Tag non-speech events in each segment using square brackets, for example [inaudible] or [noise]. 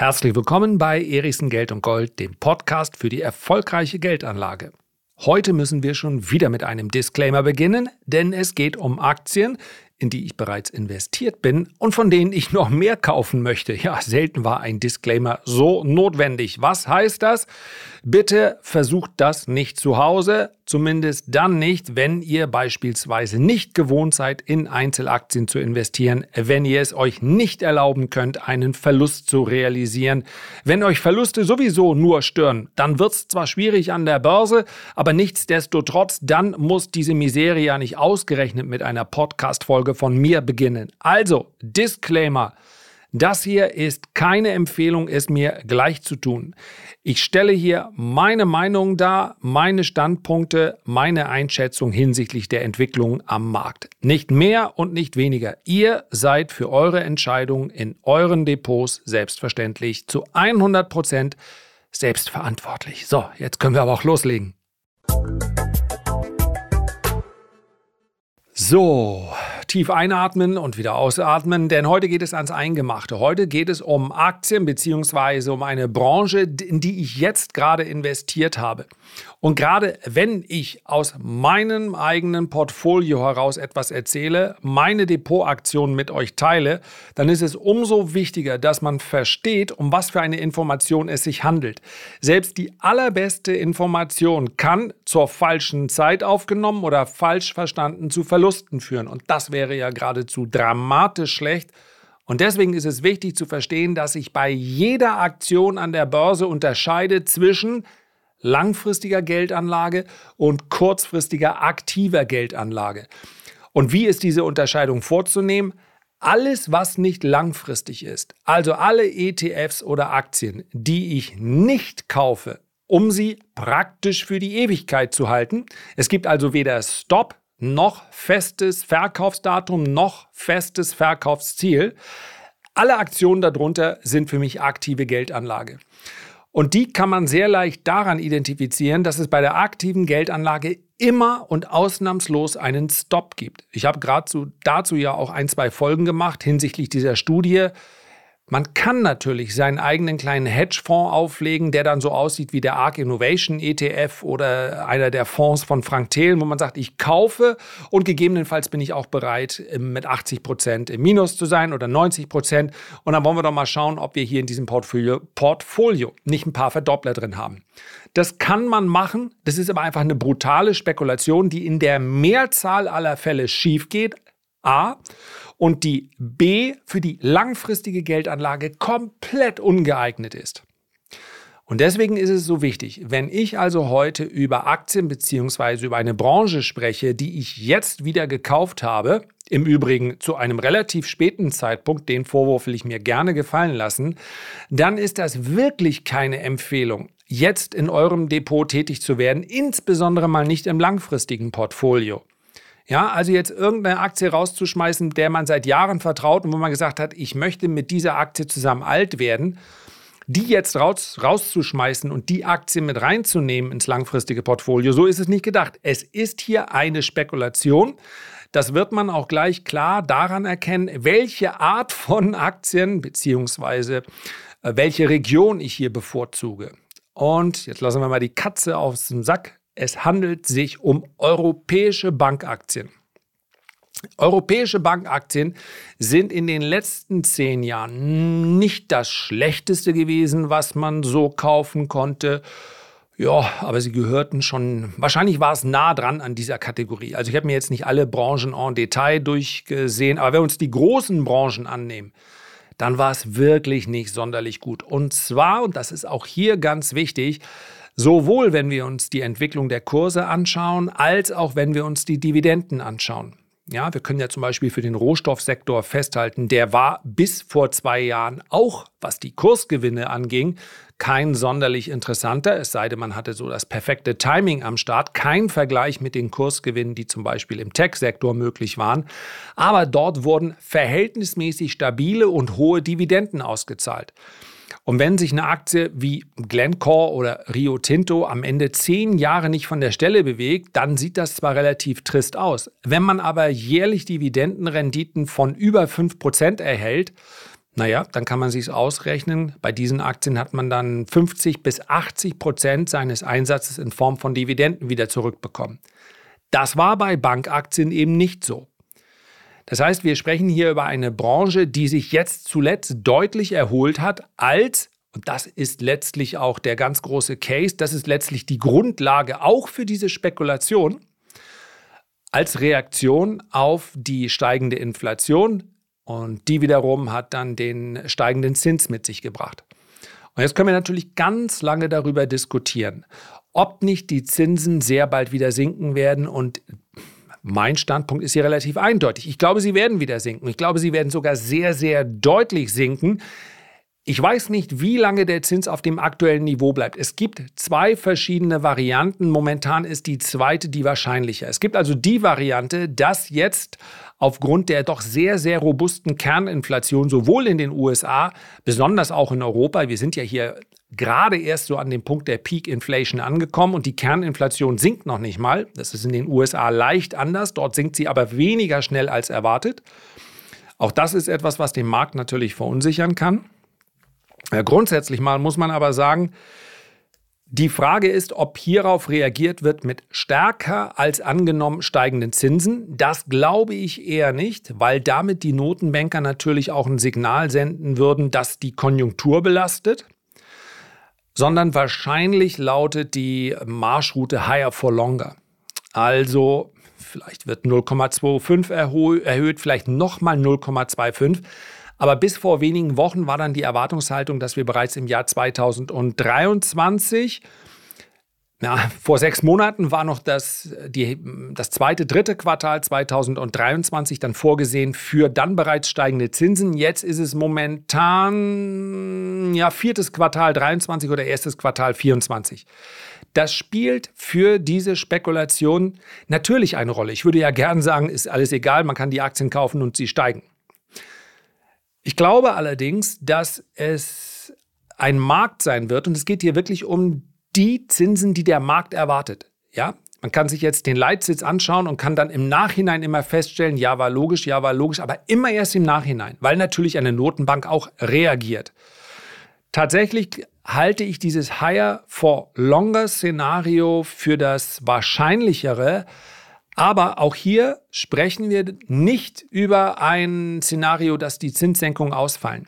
Herzlich willkommen bei Erichsen Geld und Gold, dem Podcast für die erfolgreiche Geldanlage. Heute müssen wir schon wieder mit einem Disclaimer beginnen, denn es geht um Aktien, in die ich bereits investiert bin und von denen ich noch mehr kaufen möchte. Ja, selten war ein Disclaimer so notwendig. Was heißt das? Bitte versucht das nicht zu Hause, zumindest dann nicht, wenn ihr beispielsweise nicht gewohnt seid, in Einzelaktien zu investieren, wenn ihr es euch nicht erlauben könnt, einen Verlust zu realisieren. Wenn euch Verluste sowieso nur stören, dann wird es zwar schwierig an der Börse, aber nichtsdestotrotz, dann muss diese Miserie ja nicht ausgerechnet mit einer Podcast-Folge von mir beginnen. Also, Disclaimer. Das hier ist keine Empfehlung, es mir gleich zu tun. Ich stelle hier meine Meinung dar, meine Standpunkte, meine Einschätzung hinsichtlich der Entwicklung am Markt. Nicht mehr und nicht weniger. Ihr seid für eure Entscheidungen in euren Depots selbstverständlich zu 100 Prozent selbstverantwortlich. So, jetzt können wir aber auch loslegen. So, tief einatmen und wieder ausatmen, denn heute geht es ans Eingemachte. Heute geht es um Aktien bzw. um eine Branche, in die ich jetzt gerade investiert habe. Und gerade wenn ich aus meinem eigenen Portfolio heraus etwas erzähle, meine Depotaktionen mit euch teile, dann ist es umso wichtiger, dass man versteht, um was für eine Information es sich handelt. Selbst die allerbeste Information kann zur falschen Zeit aufgenommen oder falsch verstanden zu Verlusten führen. Und das wäre ja geradezu dramatisch schlecht. Und deswegen ist es wichtig zu verstehen, dass sich bei jeder Aktion an der Börse unterscheidet zwischen langfristiger Geldanlage und kurzfristiger aktiver Geldanlage. Und wie ist diese Unterscheidung vorzunehmen? Alles, was nicht langfristig ist, also alle ETFs oder Aktien, die ich nicht kaufe, um sie praktisch für die Ewigkeit zu halten. Es gibt also weder Stop noch festes Verkaufsdatum noch festes Verkaufsziel. Alle Aktionen darunter sind für mich aktive Geldanlage. Und die kann man sehr leicht daran identifizieren, dass es bei der aktiven Geldanlage immer und ausnahmslos einen Stop gibt. Ich habe gerade dazu ja auch ein, zwei Folgen gemacht hinsichtlich dieser Studie. Man kann natürlich seinen eigenen kleinen Hedgefonds auflegen, der dann so aussieht wie der ARK Innovation ETF oder einer der Fonds von Frank Thelen, wo man sagt, ich kaufe und gegebenenfalls bin ich auch bereit, ähm, mit 80 Prozent im Minus zu sein oder 90 Prozent. Und dann wollen wir doch mal schauen, ob wir hier in diesem Portfolio, Portfolio nicht ein paar Verdoppler drin haben. Das kann man machen. Das ist aber einfach eine brutale Spekulation, die in der Mehrzahl aller Fälle schief geht. A und die B für die langfristige Geldanlage komplett ungeeignet ist. Und deswegen ist es so wichtig, wenn ich also heute über Aktien bzw. über eine Branche spreche, die ich jetzt wieder gekauft habe, im Übrigen zu einem relativ späten Zeitpunkt, den Vorwurf will ich mir gerne gefallen lassen, dann ist das wirklich keine Empfehlung, jetzt in eurem Depot tätig zu werden, insbesondere mal nicht im langfristigen Portfolio. Ja, also jetzt irgendeine Aktie rauszuschmeißen, der man seit Jahren vertraut und wo man gesagt hat, ich möchte mit dieser Aktie zusammen alt werden, die jetzt raus, rauszuschmeißen und die Aktie mit reinzunehmen ins langfristige Portfolio, so ist es nicht gedacht. Es ist hier eine Spekulation. Das wird man auch gleich klar daran erkennen, welche Art von Aktien bzw. Äh, welche Region ich hier bevorzuge. Und jetzt lassen wir mal die Katze aus dem Sack es handelt sich um europäische Bankaktien. Europäische Bankaktien sind in den letzten zehn Jahren nicht das Schlechteste gewesen, was man so kaufen konnte. Ja, aber sie gehörten schon, wahrscheinlich war es nah dran an dieser Kategorie. Also ich habe mir jetzt nicht alle Branchen en Detail durchgesehen, aber wenn wir uns die großen Branchen annehmen, dann war es wirklich nicht sonderlich gut. Und zwar, und das ist auch hier ganz wichtig, Sowohl wenn wir uns die Entwicklung der Kurse anschauen, als auch wenn wir uns die Dividenden anschauen. Ja, wir können ja zum Beispiel für den Rohstoffsektor festhalten, der war bis vor zwei Jahren auch, was die Kursgewinne anging, kein sonderlich interessanter, es sei denn, man hatte so das perfekte Timing am Start, kein Vergleich mit den Kursgewinnen, die zum Beispiel im Tech-Sektor möglich waren. Aber dort wurden verhältnismäßig stabile und hohe Dividenden ausgezahlt. Und wenn sich eine Aktie wie Glencore oder Rio Tinto am Ende zehn Jahre nicht von der Stelle bewegt, dann sieht das zwar relativ trist aus. Wenn man aber jährlich Dividendenrenditen von über 5% erhält, Naja, dann kann man sich ausrechnen. Bei diesen Aktien hat man dann 50 bis 80 Prozent seines Einsatzes in Form von Dividenden wieder zurückbekommen. Das war bei Bankaktien eben nicht so. Das heißt, wir sprechen hier über eine Branche, die sich jetzt zuletzt deutlich erholt hat, als, und das ist letztlich auch der ganz große Case, das ist letztlich die Grundlage auch für diese Spekulation, als Reaktion auf die steigende Inflation. Und die wiederum hat dann den steigenden Zins mit sich gebracht. Und jetzt können wir natürlich ganz lange darüber diskutieren, ob nicht die Zinsen sehr bald wieder sinken werden. Und mein Standpunkt ist hier relativ eindeutig. Ich glaube, sie werden wieder sinken. Ich glaube, sie werden sogar sehr, sehr deutlich sinken. Ich weiß nicht, wie lange der Zins auf dem aktuellen Niveau bleibt. Es gibt zwei verschiedene Varianten. Momentan ist die zweite die wahrscheinlicher. Es gibt also die Variante, dass jetzt aufgrund der doch sehr, sehr robusten Kerninflation sowohl in den USA, besonders auch in Europa, wir sind ja hier gerade erst so an dem Punkt der Peak Inflation angekommen und die Kerninflation sinkt noch nicht mal. Das ist in den USA leicht anders. Dort sinkt sie aber weniger schnell als erwartet. Auch das ist etwas, was den Markt natürlich verunsichern kann. Ja, grundsätzlich mal muss man aber sagen, die Frage ist, ob hierauf reagiert wird mit stärker als angenommen steigenden Zinsen. Das glaube ich eher nicht, weil damit die Notenbanker natürlich auch ein Signal senden würden, dass die Konjunktur belastet, sondern wahrscheinlich lautet die Marschroute higher for longer. Also vielleicht wird 0,25 erhöht, vielleicht nochmal 0,25. Aber bis vor wenigen Wochen war dann die Erwartungshaltung, dass wir bereits im Jahr 2023 ja, vor sechs Monaten war noch das, die, das zweite, dritte Quartal 2023 dann vorgesehen für dann bereits steigende Zinsen. Jetzt ist es momentan ja, viertes Quartal 23 oder erstes Quartal 24. Das spielt für diese Spekulation natürlich eine Rolle. Ich würde ja gern sagen, ist alles egal, man kann die Aktien kaufen und sie steigen. Ich glaube allerdings, dass es ein Markt sein wird und es geht hier wirklich um die Zinsen, die der Markt erwartet. Ja, man kann sich jetzt den Leitzins anschauen und kann dann im Nachhinein immer feststellen, ja, war logisch, ja, war logisch, aber immer erst im Nachhinein, weil natürlich eine Notenbank auch reagiert. Tatsächlich halte ich dieses Higher for Longer Szenario für das wahrscheinlichere, aber auch hier sprechen wir nicht über ein Szenario, dass die Zinssenkungen ausfallen.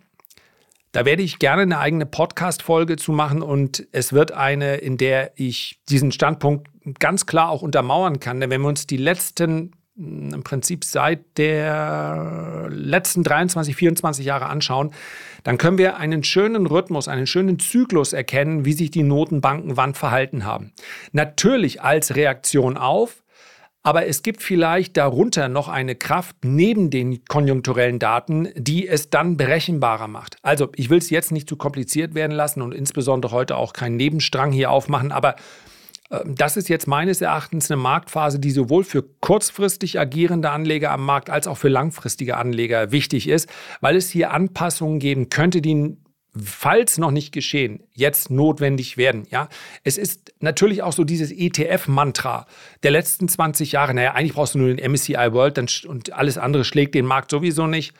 Da werde ich gerne eine eigene Podcast-Folge zu machen und es wird eine, in der ich diesen Standpunkt ganz klar auch untermauern kann. Denn wenn wir uns die letzten, hm, im Prinzip seit der letzten 23, 24 Jahre anschauen, dann können wir einen schönen Rhythmus, einen schönen Zyklus erkennen, wie sich die Notenbanken wann verhalten haben. Natürlich als Reaktion auf, aber es gibt vielleicht darunter noch eine Kraft neben den konjunkturellen Daten, die es dann berechenbarer macht. Also ich will es jetzt nicht zu kompliziert werden lassen und insbesondere heute auch keinen Nebenstrang hier aufmachen, aber äh, das ist jetzt meines Erachtens eine Marktphase, die sowohl für kurzfristig agierende Anleger am Markt als auch für langfristige Anleger wichtig ist, weil es hier Anpassungen geben könnte, die falls noch nicht geschehen, jetzt notwendig werden. Ja, es ist natürlich auch so dieses ETF-Mantra der letzten 20 Jahre. Naja, eigentlich brauchst du nur den MSCI World und alles andere schlägt den Markt sowieso nicht.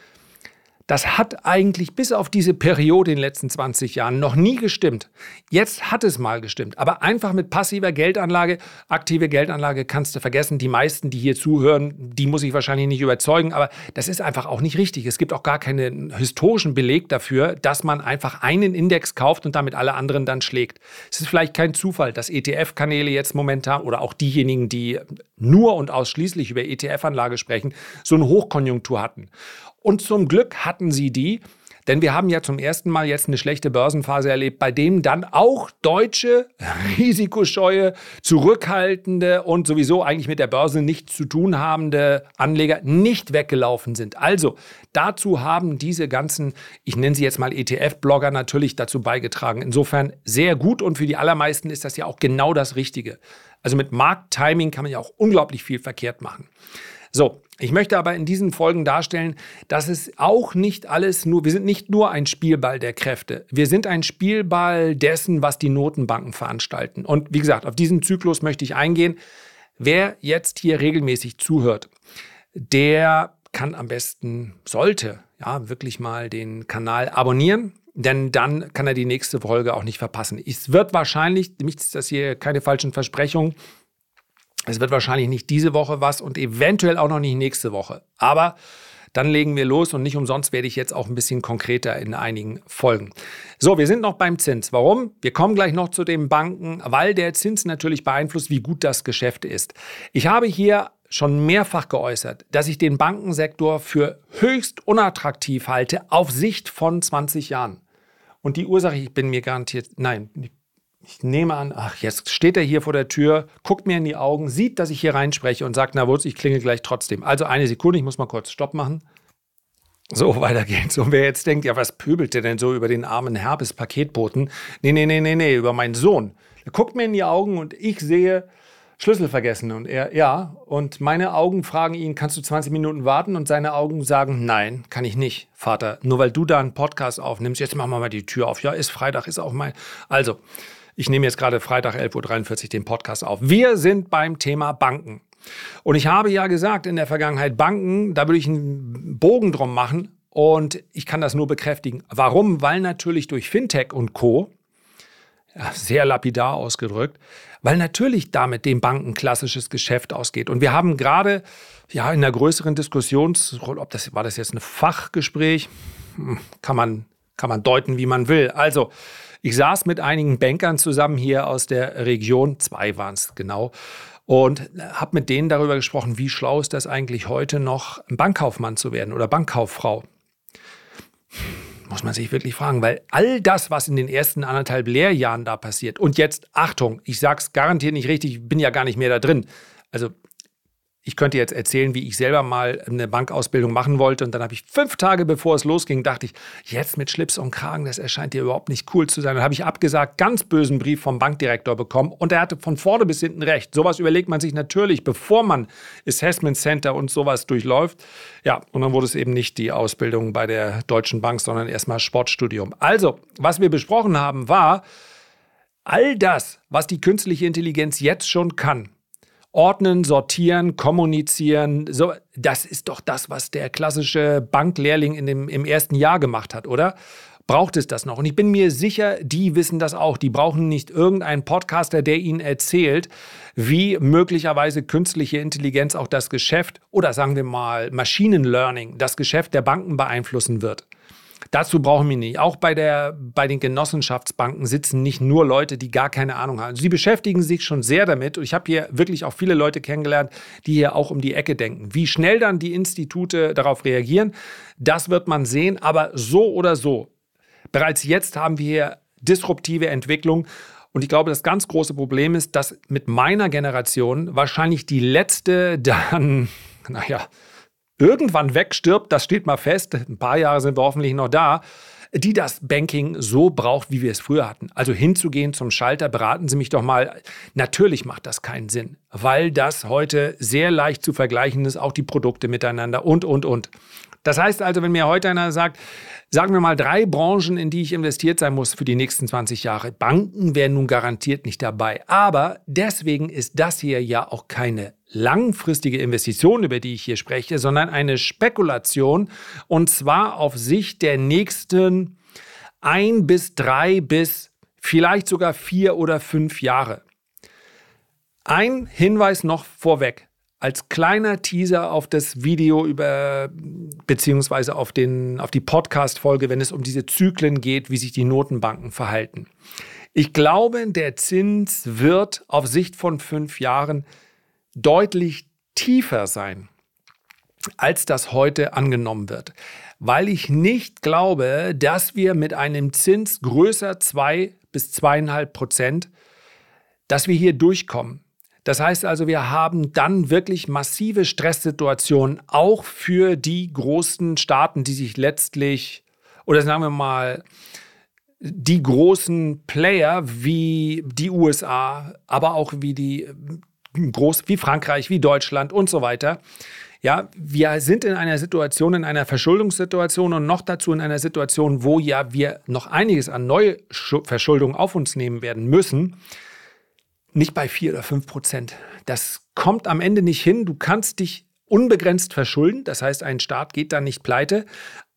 Das hat eigentlich bis auf diese Periode in den letzten 20 Jahren noch nie gestimmt. Jetzt hat es mal gestimmt. Aber einfach mit passiver Geldanlage, aktive Geldanlage kannst du vergessen. Die meisten, die hier zuhören, die muss ich wahrscheinlich nicht überzeugen. Aber das ist einfach auch nicht richtig. Es gibt auch gar keinen historischen Beleg dafür, dass man einfach einen Index kauft und damit alle anderen dann schlägt. Es ist vielleicht kein Zufall, dass ETF-Kanäle jetzt momentan oder auch diejenigen, die nur und ausschließlich über ETF-Anlage sprechen, so eine Hochkonjunktur hatten. Und zum Glück hatten sie die, denn wir haben ja zum ersten Mal jetzt eine schlechte Börsenphase erlebt, bei dem dann auch deutsche, [laughs] risikoscheue, zurückhaltende und sowieso eigentlich mit der Börse nichts zu tun habende Anleger nicht weggelaufen sind. Also dazu haben diese ganzen, ich nenne sie jetzt mal ETF-Blogger natürlich dazu beigetragen. Insofern sehr gut und für die allermeisten ist das ja auch genau das Richtige. Also mit Markttiming kann man ja auch unglaublich viel verkehrt machen. So, ich möchte aber in diesen Folgen darstellen, dass es auch nicht alles nur, wir sind nicht nur ein Spielball der Kräfte. Wir sind ein Spielball dessen, was die Notenbanken veranstalten. Und wie gesagt, auf diesen Zyklus möchte ich eingehen. Wer jetzt hier regelmäßig zuhört, der kann am besten, sollte ja, wirklich mal den Kanal abonnieren, denn dann kann er die nächste Folge auch nicht verpassen. Es wird wahrscheinlich, nicht, ist das hier keine falschen Versprechungen, es wird wahrscheinlich nicht diese Woche was und eventuell auch noch nicht nächste Woche. Aber dann legen wir los und nicht umsonst werde ich jetzt auch ein bisschen konkreter in einigen Folgen. So, wir sind noch beim Zins. Warum? Wir kommen gleich noch zu den Banken, weil der Zins natürlich beeinflusst, wie gut das Geschäft ist. Ich habe hier schon mehrfach geäußert, dass ich den Bankensektor für höchst unattraktiv halte auf Sicht von 20 Jahren. Und die Ursache, ich bin mir garantiert, nein, ich nehme an, ach, jetzt steht er hier vor der Tür, guckt mir in die Augen, sieht, dass ich hier reinspreche und sagt, na Wurz, ich klinge gleich trotzdem. Also eine Sekunde, ich muss mal kurz Stopp machen. So, [laughs] weiter geht's. Und wer jetzt denkt, ja, was pöbelt der denn so über den armen Herbes Paketboten? Nee, nee, nee, nee, nee, über meinen Sohn. Er guckt mir in die Augen und ich sehe Schlüssel vergessen. Und er, ja. Und meine Augen fragen ihn, kannst du 20 Minuten warten? Und seine Augen sagen, nein, kann ich nicht, Vater. Nur weil du da einen Podcast aufnimmst, jetzt machen wir mal die Tür auf. Ja, ist Freitag, ist auch mein. Also, ich nehme jetzt gerade Freitag 11.43 Uhr den Podcast auf. Wir sind beim Thema Banken. Und ich habe ja gesagt in der Vergangenheit, Banken, da würde ich einen Bogen drum machen. Und ich kann das nur bekräftigen. Warum? Weil natürlich durch Fintech und Co. Sehr lapidar ausgedrückt, weil natürlich damit dem Banken klassisches Geschäft ausgeht. Und wir haben gerade ja in der größeren Diskussion, ob das war das jetzt ein Fachgespräch, hm, kann man kann man deuten, wie man will. Also ich saß mit einigen Bankern zusammen hier aus der Region, zwei waren es genau, und habe mit denen darüber gesprochen, wie schlau ist das eigentlich heute noch, Bankkaufmann zu werden oder Bankkauffrau. Muss man sich wirklich fragen, weil all das, was in den ersten anderthalb Lehrjahren da passiert, und jetzt, Achtung, ich sag's garantiert nicht richtig, bin ja gar nicht mehr da drin. Also ich könnte jetzt erzählen, wie ich selber mal eine Bankausbildung machen wollte. Und dann habe ich fünf Tage bevor es losging, dachte ich, jetzt mit Schlips und Kragen, das erscheint dir überhaupt nicht cool zu sein. Dann habe ich abgesagt, ganz bösen Brief vom Bankdirektor bekommen. Und er hatte von vorne bis hinten recht. Sowas überlegt man sich natürlich, bevor man Assessment Center und sowas durchläuft. Ja, und dann wurde es eben nicht die Ausbildung bei der Deutschen Bank, sondern erstmal Sportstudium. Also, was wir besprochen haben, war, all das, was die künstliche Intelligenz jetzt schon kann, Ordnen, sortieren, kommunizieren, so, das ist doch das, was der klassische Banklehrling in dem, im ersten Jahr gemacht hat, oder? Braucht es das noch? Und ich bin mir sicher, die wissen das auch. Die brauchen nicht irgendeinen Podcaster, der ihnen erzählt, wie möglicherweise künstliche Intelligenz auch das Geschäft oder sagen wir mal Maschinenlearning das Geschäft der Banken beeinflussen wird. Dazu brauchen wir nicht. Auch bei, der, bei den Genossenschaftsbanken sitzen nicht nur Leute, die gar keine Ahnung haben. Sie beschäftigen sich schon sehr damit. Und ich habe hier wirklich auch viele Leute kennengelernt, die hier auch um die Ecke denken. Wie schnell dann die Institute darauf reagieren, das wird man sehen. Aber so oder so, bereits jetzt haben wir hier disruptive Entwicklung. Und ich glaube, das ganz große Problem ist, dass mit meiner Generation wahrscheinlich die letzte dann, [laughs] naja, irgendwann wegstirbt, das steht mal fest, ein paar Jahre sind wir hoffentlich noch da, die das Banking so braucht, wie wir es früher hatten. Also hinzugehen zum Schalter, beraten Sie mich doch mal. Natürlich macht das keinen Sinn, weil das heute sehr leicht zu vergleichen ist, auch die Produkte miteinander und, und, und. Das heißt also, wenn mir heute einer sagt, sagen wir mal drei Branchen, in die ich investiert sein muss für die nächsten 20 Jahre, Banken wären nun garantiert nicht dabei. Aber deswegen ist das hier ja auch keine langfristige Investition, über die ich hier spreche, sondern eine Spekulation und zwar auf Sicht der nächsten ein bis drei bis vielleicht sogar vier oder fünf Jahre. Ein Hinweis noch vorweg. Als kleiner Teaser auf das Video über, beziehungsweise auf, den, auf die Podcast-Folge, wenn es um diese Zyklen geht, wie sich die Notenbanken verhalten. Ich glaube, der Zins wird auf Sicht von fünf Jahren deutlich tiefer sein, als das heute angenommen wird, weil ich nicht glaube, dass wir mit einem Zins größer zwei bis zweieinhalb Prozent, dass wir hier durchkommen. Das heißt also, wir haben dann wirklich massive Stresssituationen, auch für die großen Staaten, die sich letztlich, oder sagen wir mal, die großen Player wie die USA, aber auch wie die groß wie Frankreich, wie Deutschland und so weiter. Ja, wir sind in einer Situation, in einer Verschuldungssituation und noch dazu in einer Situation, wo ja wir noch einiges an Neuverschuldung auf uns nehmen werden müssen. Nicht bei vier oder fünf Prozent. Das kommt am Ende nicht hin. Du kannst dich unbegrenzt verschulden. Das heißt, ein Staat geht da nicht pleite.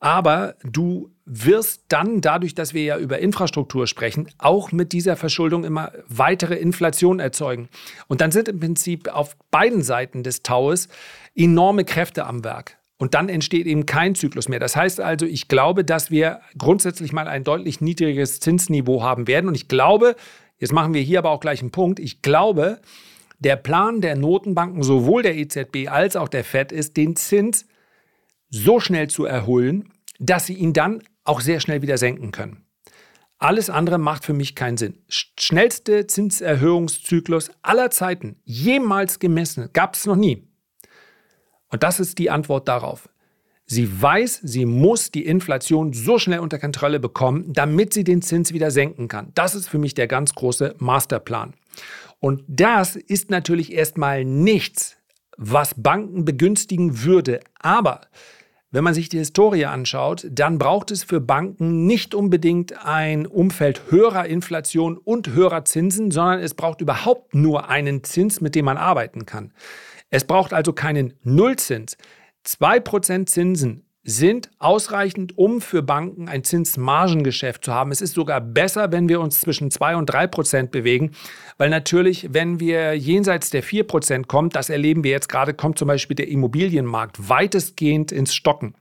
Aber du wirst dann, dadurch, dass wir ja über Infrastruktur sprechen, auch mit dieser Verschuldung immer weitere Inflation erzeugen. Und dann sind im Prinzip auf beiden Seiten des Taues enorme Kräfte am Werk. Und dann entsteht eben kein Zyklus mehr. Das heißt also, ich glaube, dass wir grundsätzlich mal ein deutlich niedrigeres Zinsniveau haben werden. Und ich glaube, jetzt machen wir hier aber auch gleich einen Punkt, ich glaube, der Plan der Notenbanken, sowohl der EZB als auch der Fed, ist, den Zins so schnell zu erholen, dass sie ihn dann auch sehr schnell wieder senken können. Alles andere macht für mich keinen Sinn. Schnellste Zinserhöhungszyklus aller Zeiten, jemals gemessen, gab es noch nie. Und das ist die Antwort darauf. Sie weiß, sie muss die Inflation so schnell unter Kontrolle bekommen, damit sie den Zins wieder senken kann. Das ist für mich der ganz große Masterplan. Und das ist natürlich erstmal nichts, was Banken begünstigen würde. Aber wenn man sich die Historie anschaut, dann braucht es für Banken nicht unbedingt ein Umfeld höherer Inflation und höherer Zinsen, sondern es braucht überhaupt nur einen Zins, mit dem man arbeiten kann. Es braucht also keinen Nullzins. 2% Zinsen sind ausreichend, um für Banken ein Zinsmargengeschäft zu haben. Es ist sogar besser, wenn wir uns zwischen 2 und 3 Prozent bewegen, weil natürlich, wenn wir jenseits der 4 Prozent kommen, das erleben wir jetzt gerade, kommt zum Beispiel der Immobilienmarkt weitestgehend ins Stocken.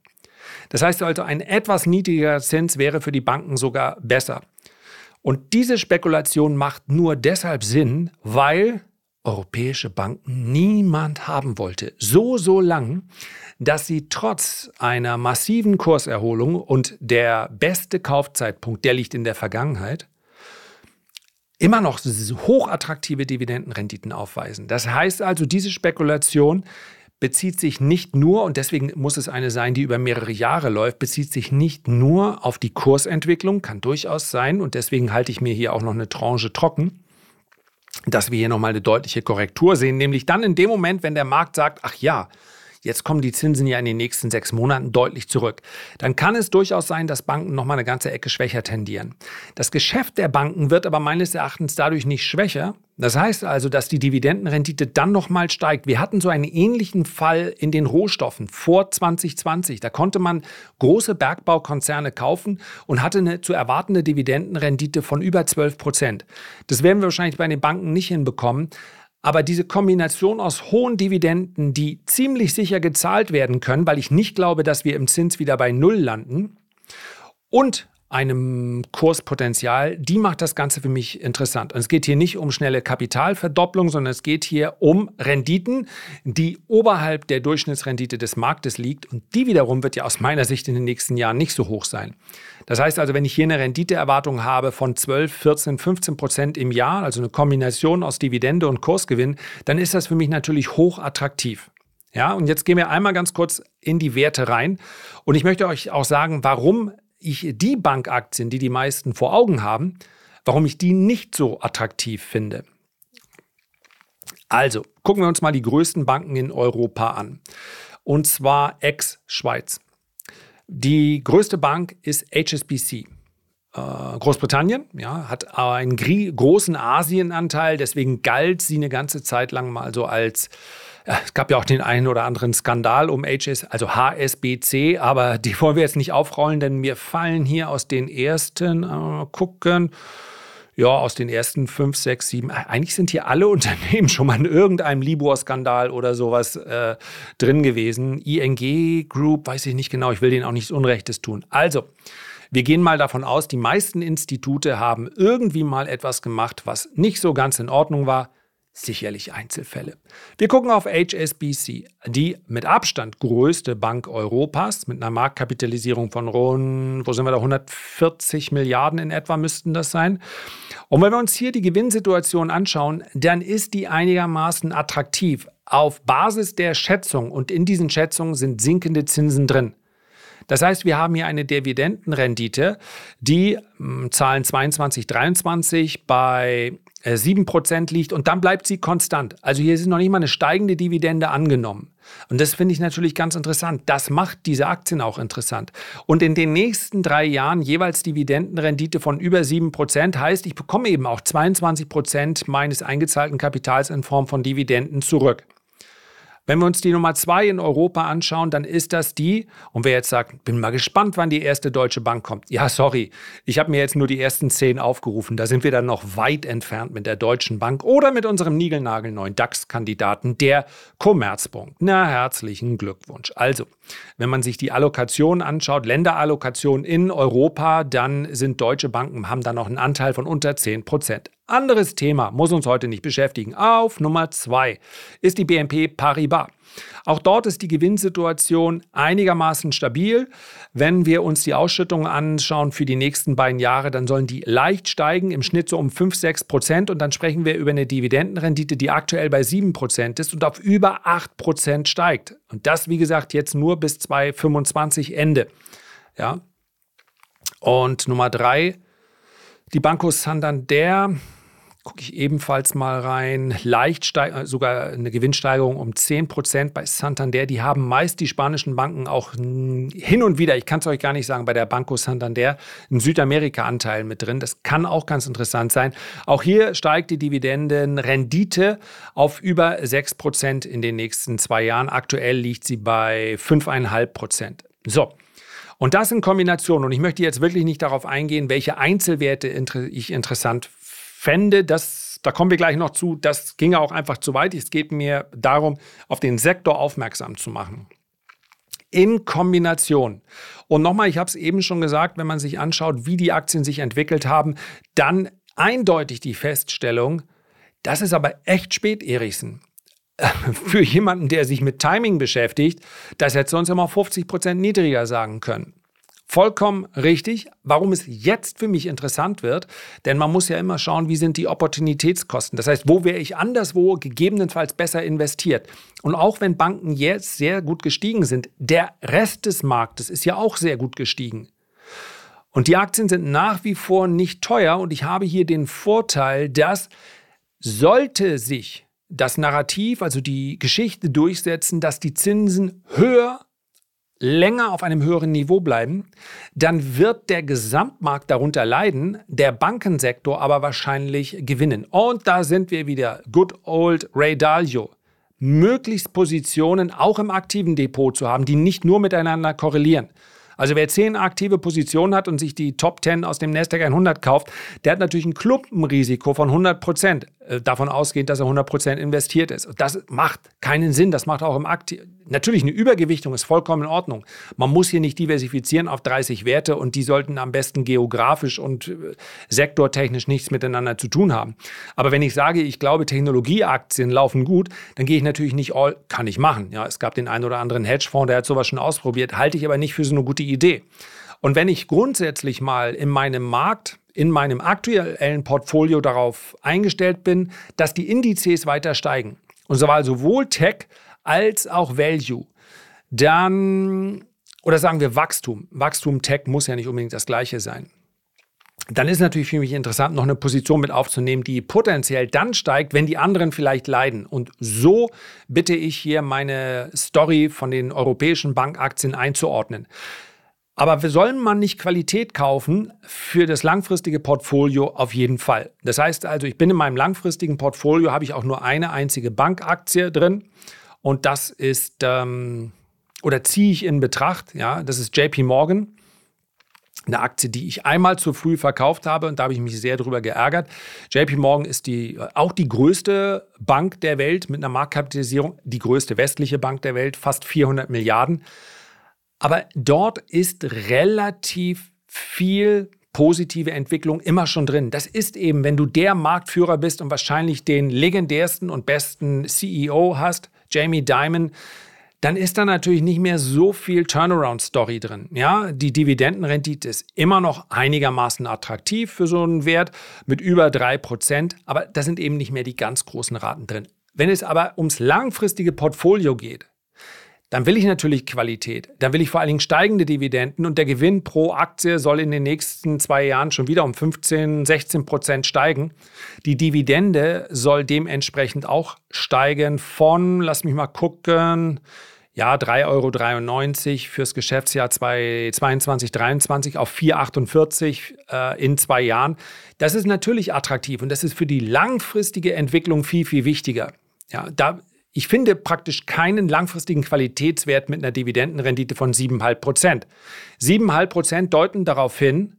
Das heißt also, ein etwas niedriger Zins wäre für die Banken sogar besser. Und diese Spekulation macht nur deshalb Sinn, weil europäische Banken niemand haben wollte. So, so lang, dass sie trotz einer massiven Kurserholung und der beste Kaufzeitpunkt, der liegt in der Vergangenheit, immer noch hochattraktive Dividendenrenditen aufweisen. Das heißt also, diese Spekulation bezieht sich nicht nur, und deswegen muss es eine sein, die über mehrere Jahre läuft, bezieht sich nicht nur auf die Kursentwicklung, kann durchaus sein, und deswegen halte ich mir hier auch noch eine Tranche trocken, dass wir hier nochmal eine deutliche Korrektur sehen, nämlich dann in dem Moment, wenn der Markt sagt, ach ja, Jetzt kommen die Zinsen ja in den nächsten sechs Monaten deutlich zurück. Dann kann es durchaus sein, dass Banken nochmal eine ganze Ecke schwächer tendieren. Das Geschäft der Banken wird aber meines Erachtens dadurch nicht schwächer. Das heißt also, dass die Dividendenrendite dann nochmal steigt. Wir hatten so einen ähnlichen Fall in den Rohstoffen vor 2020. Da konnte man große Bergbaukonzerne kaufen und hatte eine zu erwartende Dividendenrendite von über 12 Prozent. Das werden wir wahrscheinlich bei den Banken nicht hinbekommen. Aber diese Kombination aus hohen Dividenden, die ziemlich sicher gezahlt werden können, weil ich nicht glaube, dass wir im Zins wieder bei Null landen, und einem Kurspotenzial, die macht das Ganze für mich interessant. Und es geht hier nicht um schnelle Kapitalverdopplung, sondern es geht hier um Renditen, die oberhalb der Durchschnittsrendite des Marktes liegt. Und die wiederum wird ja aus meiner Sicht in den nächsten Jahren nicht so hoch sein. Das heißt also, wenn ich hier eine Renditeerwartung habe von 12, 14, 15 Prozent im Jahr, also eine Kombination aus Dividende und Kursgewinn, dann ist das für mich natürlich hoch attraktiv. Ja, und jetzt gehen wir einmal ganz kurz in die Werte rein. Und ich möchte euch auch sagen, warum ich die Bankaktien, die die meisten vor Augen haben, warum ich die nicht so attraktiv finde. Also, gucken wir uns mal die größten Banken in Europa an. Und zwar ex-Schweiz. Die größte Bank ist HSBC. Äh, Großbritannien ja, hat einen großen Asienanteil, deswegen galt sie eine ganze Zeit lang mal so als es gab ja auch den einen oder anderen Skandal um HS, also HSBC, aber die wollen wir jetzt nicht aufrollen, denn mir fallen hier aus den ersten, äh, gucken, ja, aus den ersten fünf, sechs, sieben, eigentlich sind hier alle [laughs] Unternehmen schon mal in irgendeinem Libor-Skandal oder sowas äh, drin gewesen. ING Group, weiß ich nicht genau, ich will denen auch nichts Unrechtes tun. Also, wir gehen mal davon aus, die meisten Institute haben irgendwie mal etwas gemacht, was nicht so ganz in Ordnung war sicherlich Einzelfälle. Wir gucken auf HSBC, die mit Abstand größte Bank Europas mit einer Marktkapitalisierung von rund, wo sind wir da, 140 Milliarden in etwa müssten das sein. Und wenn wir uns hier die Gewinnsituation anschauen, dann ist die einigermaßen attraktiv auf Basis der Schätzung und in diesen Schätzungen sind sinkende Zinsen drin. Das heißt, wir haben hier eine Dividendenrendite, die hm, Zahlen 22, 23 bei 7% äh, liegt und dann bleibt sie konstant. Also hier ist noch nicht mal eine steigende Dividende angenommen. Und das finde ich natürlich ganz interessant. Das macht diese Aktien auch interessant. Und in den nächsten drei Jahren jeweils Dividendenrendite von über 7% heißt, ich bekomme eben auch 22% meines eingezahlten Kapitals in Form von Dividenden zurück. Wenn wir uns die Nummer zwei in Europa anschauen, dann ist das die, und wer jetzt sagt, bin mal gespannt, wann die erste Deutsche Bank kommt. Ja, sorry, ich habe mir jetzt nur die ersten zehn aufgerufen. Da sind wir dann noch weit entfernt mit der Deutschen Bank oder mit unserem niegelnagelneuen DAX-Kandidaten, der Commerzbank. Na, herzlichen Glückwunsch. Also, wenn man sich die Allokation anschaut, Länderallokation in Europa, dann sind deutsche Banken, haben da noch einen Anteil von unter 10 Prozent. Anderes Thema muss uns heute nicht beschäftigen. Auf Nummer zwei ist die BNP Paribas. Auch dort ist die Gewinnsituation einigermaßen stabil. Wenn wir uns die Ausschüttungen anschauen für die nächsten beiden Jahre, dann sollen die leicht steigen, im Schnitt so um 5, 6 Prozent. Und dann sprechen wir über eine Dividendenrendite, die aktuell bei 7 Prozent ist und auf über 8 Prozent steigt. Und das, wie gesagt, jetzt nur bis 2025 Ende. Ja. Und Nummer drei, die Banco Santander gucke ich ebenfalls mal rein. Leicht äh, sogar eine Gewinnsteigerung um 10% bei Santander. Die haben meist die spanischen Banken auch hin und wieder, ich kann es euch gar nicht sagen, bei der Banco Santander einen Südamerika-Anteil mit drin. Das kann auch ganz interessant sein. Auch hier steigt die Dividendenrendite auf über 6% in den nächsten zwei Jahren. Aktuell liegt sie bei 5,5%. So. Und das in Kombination, und ich möchte jetzt wirklich nicht darauf eingehen, welche Einzelwerte ich interessant fände, dass, da kommen wir gleich noch zu, das ginge auch einfach zu weit. Es geht mir darum, auf den Sektor aufmerksam zu machen. In Kombination. Und nochmal, ich habe es eben schon gesagt, wenn man sich anschaut, wie die Aktien sich entwickelt haben, dann eindeutig die Feststellung, das ist aber echt spät, Erichsen. [laughs] Für jemanden, der sich mit Timing beschäftigt, das hätte sonst immer 50 Prozent niedriger sagen können. Vollkommen richtig. Warum es jetzt für mich interessant wird, denn man muss ja immer schauen, wie sind die Opportunitätskosten. Das heißt, wo wäre ich anderswo gegebenenfalls besser investiert? Und auch wenn Banken jetzt sehr gut gestiegen sind, der Rest des Marktes ist ja auch sehr gut gestiegen. Und die Aktien sind nach wie vor nicht teuer und ich habe hier den Vorteil, dass sollte sich das Narrativ, also die Geschichte durchsetzen, dass die Zinsen höher länger auf einem höheren Niveau bleiben, dann wird der Gesamtmarkt darunter leiden, der Bankensektor aber wahrscheinlich gewinnen. Und da sind wir wieder. Good old Ray Dalio. Möglichst Positionen auch im aktiven Depot zu haben, die nicht nur miteinander korrelieren. Also wer zehn aktive Positionen hat und sich die Top 10 aus dem Nasdaq 100 kauft, der hat natürlich ein Klumpenrisiko von 100 Prozent, davon ausgehend, dass er 100 Prozent investiert ist. Das macht keinen Sinn, das macht auch im Aktiv. Natürlich, eine Übergewichtung ist vollkommen in Ordnung. Man muss hier nicht diversifizieren auf 30 Werte und die sollten am besten geografisch und äh, sektortechnisch nichts miteinander zu tun haben. Aber wenn ich sage, ich glaube, Technologieaktien laufen gut, dann gehe ich natürlich nicht all, kann ich machen. Ja, es gab den einen oder anderen Hedgefonds, der hat sowas schon ausprobiert, halte ich aber nicht für so eine gute Idee. Und wenn ich grundsätzlich mal in meinem Markt, in meinem aktuellen Portfolio darauf eingestellt bin, dass die Indizes weiter steigen, und zwar sowohl Tech als auch Value, dann, oder sagen wir Wachstum, Wachstum Tech muss ja nicht unbedingt das gleiche sein. Dann ist natürlich für mich interessant, noch eine Position mit aufzunehmen, die potenziell dann steigt, wenn die anderen vielleicht leiden. Und so bitte ich hier meine Story von den europäischen Bankaktien einzuordnen. Aber sollen man nicht Qualität kaufen für das langfristige Portfolio auf jeden Fall. Das heißt also, ich bin in meinem langfristigen Portfolio, habe ich auch nur eine einzige Bankaktie drin und das ist, ähm, oder ziehe ich in Betracht, ja, das ist JP Morgan. Eine Aktie, die ich einmal zu früh verkauft habe und da habe ich mich sehr darüber geärgert. JP Morgan ist die, auch die größte Bank der Welt mit einer Marktkapitalisierung, die größte westliche Bank der Welt, fast 400 Milliarden. Aber dort ist relativ viel positive Entwicklung immer schon drin. Das ist eben, wenn du der Marktführer bist und wahrscheinlich den legendärsten und besten CEO hast, Jamie Dimon, dann ist da natürlich nicht mehr so viel Turnaround-Story drin. Ja, die Dividendenrendite ist immer noch einigermaßen attraktiv für so einen Wert mit über 3%, aber da sind eben nicht mehr die ganz großen Raten drin. Wenn es aber ums langfristige Portfolio geht, dann will ich natürlich Qualität. Dann will ich vor allen Dingen steigende Dividenden und der Gewinn pro Aktie soll in den nächsten zwei Jahren schon wieder um 15, 16 Prozent steigen. Die Dividende soll dementsprechend auch steigen von, lass mich mal gucken, ja, 3,93 Euro fürs Geschäftsjahr 2022, 2023 auf 4,48 äh, in zwei Jahren. Das ist natürlich attraktiv und das ist für die langfristige Entwicklung viel, viel wichtiger. Ja, da Ich finde praktisch keinen langfristigen Qualitätswert mit einer Dividendenrendite von 7,5 Prozent. 7,5 Prozent deuten darauf hin,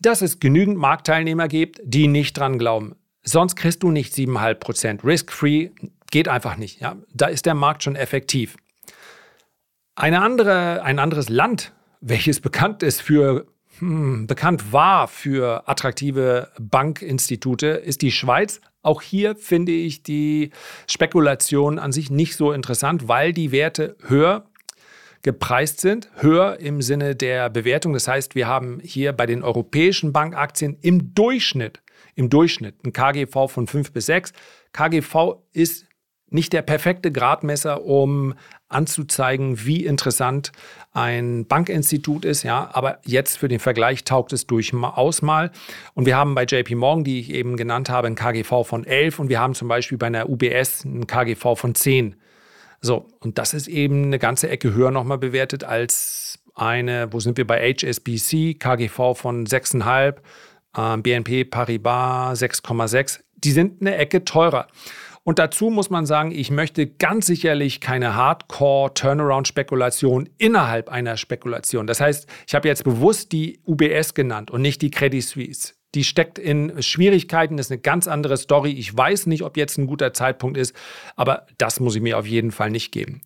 dass es genügend Marktteilnehmer gibt, die nicht dran glauben. Sonst kriegst du nicht 7,5 Prozent. Risk-free geht einfach nicht. Ja? Da ist der Markt schon effektiv. Eine andere, ein anderes Land, [laughs] welches bekannt ist für hm, bekannt war für attraktive Bankinstitute, ist die Schweiz. Auch hier finde ich die Spekulation an sich nicht so interessant, weil die Werte höher gepreist sind, höher im Sinne der Bewertung. Das heißt, wir haben hier bei den europäischen Bankaktien im Durchschnitt, im Durchschnitt ein KGV von 5 bis 6. KGV ist nicht der perfekte Gradmesser, um anzuzeigen, wie interessant ein Bankinstitut ist, ja, aber jetzt für den Vergleich taugt es durchaus mal. Und wir haben bei JP Morgan, die ich eben genannt habe, ein KGV von 11 und wir haben zum Beispiel bei einer UBS ein KGV von 10. So, und das ist eben eine ganze Ecke höher nochmal bewertet als eine, wo sind wir bei HSBC, KGV von 6,5, äh, BNP Paribas 6,6. Die sind eine Ecke teurer. Und dazu muss man sagen, ich möchte ganz sicherlich keine Hardcore-Turnaround-Spekulation innerhalb einer Spekulation. Das heißt, ich habe jetzt bewusst die UBS genannt und nicht die Credit Suisse. Die steckt in Schwierigkeiten, das ist eine ganz andere Story. Ich weiß nicht, ob jetzt ein guter Zeitpunkt ist, aber das muss ich mir auf jeden Fall nicht geben.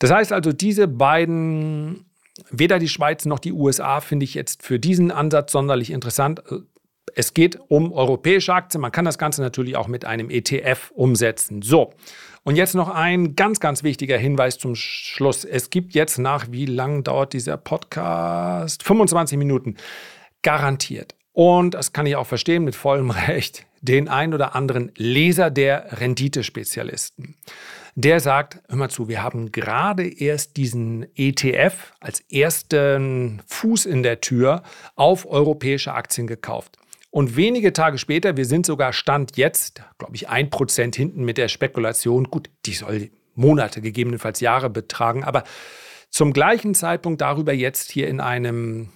Das heißt also, diese beiden weder die Schweiz noch die USA finde ich jetzt für diesen Ansatz sonderlich interessant. Es geht um europäische Aktien. Man kann das Ganze natürlich auch mit einem ETF umsetzen. So, und jetzt noch ein ganz, ganz wichtiger Hinweis zum Schluss. Es gibt jetzt nach, wie lang dauert dieser Podcast? 25 Minuten. Garantiert. Und das kann ich auch verstehen mit vollem [laughs] Recht, den ein oder anderen Leser der Renditespezialisten. Der sagt, hör mal zu, wir haben gerade erst diesen ETF als ersten Fuß in der Tür auf europäische Aktien gekauft. Und wenige Tage später, wir sind sogar Stand jetzt, glaube ich, ein Prozent hinten mit der Spekulation. Gut, die soll Monate, gegebenenfalls Jahre betragen, aber zum gleichen Zeitpunkt darüber jetzt hier in einem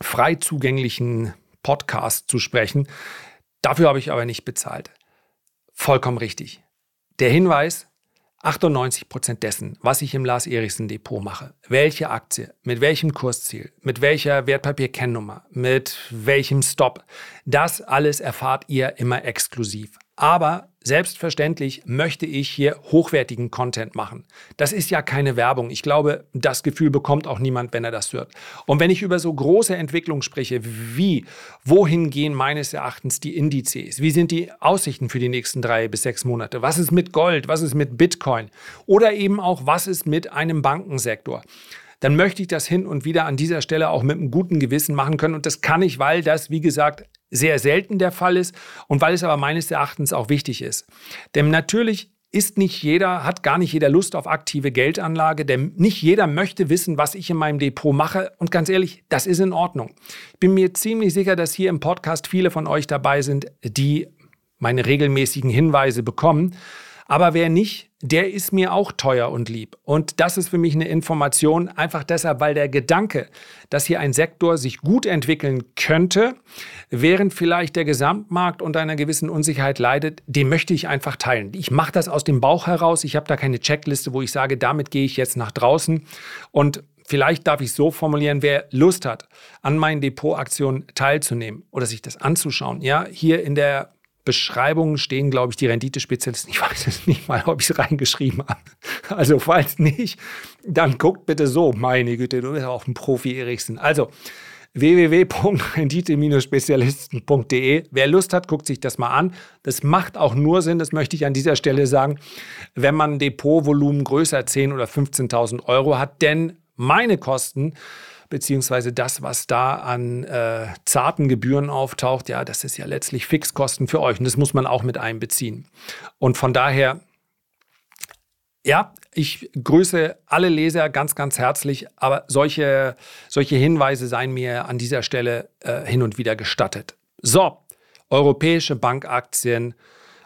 frei zugänglichen Podcast zu sprechen. Dafür habe ich aber nicht bezahlt. Vollkommen richtig. Der Hinweis, 98 Prozent dessen, was ich im Lars Erichsen Depot mache, welche Aktie, mit welchem Kursziel, mit welcher Wertpapierkennnummer, mit welchem Stop, das alles erfahrt ihr immer exklusiv. Aber selbstverständlich möchte ich hier hochwertigen Content machen. Das ist ja keine Werbung. Ich glaube, das Gefühl bekommt auch niemand, wenn er das hört. Und wenn ich über so große Entwicklungen spreche, wie, wohin gehen meines Erachtens die Indizes? Wie sind die Aussichten für die nächsten drei bis sechs Monate? Was ist mit Gold? Was ist mit Bitcoin? Oder eben auch, was ist mit einem Bankensektor? dann möchte ich das hin und wieder an dieser Stelle auch mit einem guten Gewissen machen können. Und das kann ich, weil das, wie gesagt, sehr selten der Fall ist und weil es aber meines Erachtens auch wichtig ist. Denn natürlich ist nicht jeder, hat gar nicht jeder Lust auf aktive Geldanlage, denn nicht jeder möchte wissen, was ich in meinem Depot mache. Und ganz ehrlich, das ist in Ordnung. Ich bin mir ziemlich sicher, dass hier im Podcast viele von euch dabei sind, die meine regelmäßigen Hinweise bekommen. Aber wer nicht, der ist mir auch teuer und lieb. Und das ist für mich eine Information, einfach deshalb, weil der Gedanke, dass hier ein Sektor sich gut entwickeln könnte, während vielleicht der Gesamtmarkt unter einer gewissen Unsicherheit leidet, den möchte ich einfach teilen. Ich mache das aus dem Bauch heraus. Ich habe da keine Checkliste, wo ich sage, damit gehe ich jetzt nach draußen. Und Vielleicht darf ich so formulieren, wer Lust hat, an meinen Depotaktionen teilzunehmen oder sich das anzuschauen. Ja, hier in der Beschreibungen stehen, glaube ich, die Renditespezialisten. Ich weiß es nicht mal, ob ich es reingeschrieben habe. Also falls nicht, dann guckt bitte so. Meine Güte, du bist auch ein Profi, Eriksen. Also www.rendite-spezialisten.de. Wer Lust hat, guckt sich das mal an. Das macht auch nur Sinn, das möchte ich an dieser Stelle sagen, wenn man ein Depotvolumen größer 10.000 oder 15.000 Euro hat. Denn meine Kosten beziehungsweise das, was da an äh, zarten Gebühren auftaucht, ja, das ist ja letztlich Fixkosten für euch und das muss man auch mit einbeziehen. Und von daher, ja, ich grüße alle Leser ganz, ganz herzlich, aber solche, solche Hinweise seien mir an dieser Stelle äh, hin und wieder gestattet. So, europäische Bankaktien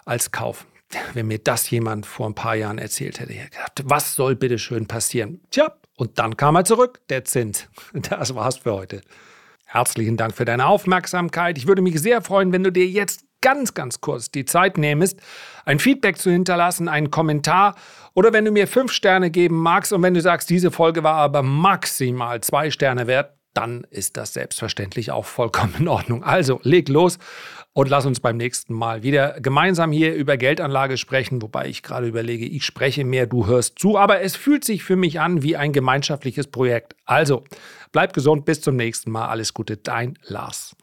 als Kauf. Wenn mir das jemand vor ein paar Jahren erzählt hätte, was soll bitte schön passieren? Tja, und dann kam er zurück, der Zins. [laughs] Das war's für heute. Herzlichen Dank für deine Aufmerksamkeit. Ich würde mich sehr freuen, wenn du dir jetzt ganz, ganz kurz die Zeit nimmst, ein Feedback zu hinterlassen, einen Kommentar oder wenn du mir fünf Sterne geben magst und wenn du sagst, diese Folge war aber maximal zwei Sterne wert, dann ist das selbstverständlich auch vollkommen in Ordnung. Also leg los und lass uns beim nächsten Mal wieder gemeinsam hier über Geldanlage sprechen, wobei ich gerade überlege, ich spreche mehr, du hörst zu, aber es fühlt sich für mich an wie ein gemeinschaftliches Projekt. Also bleib gesund, bis zum nächsten Mal, alles Gute, dein Lars.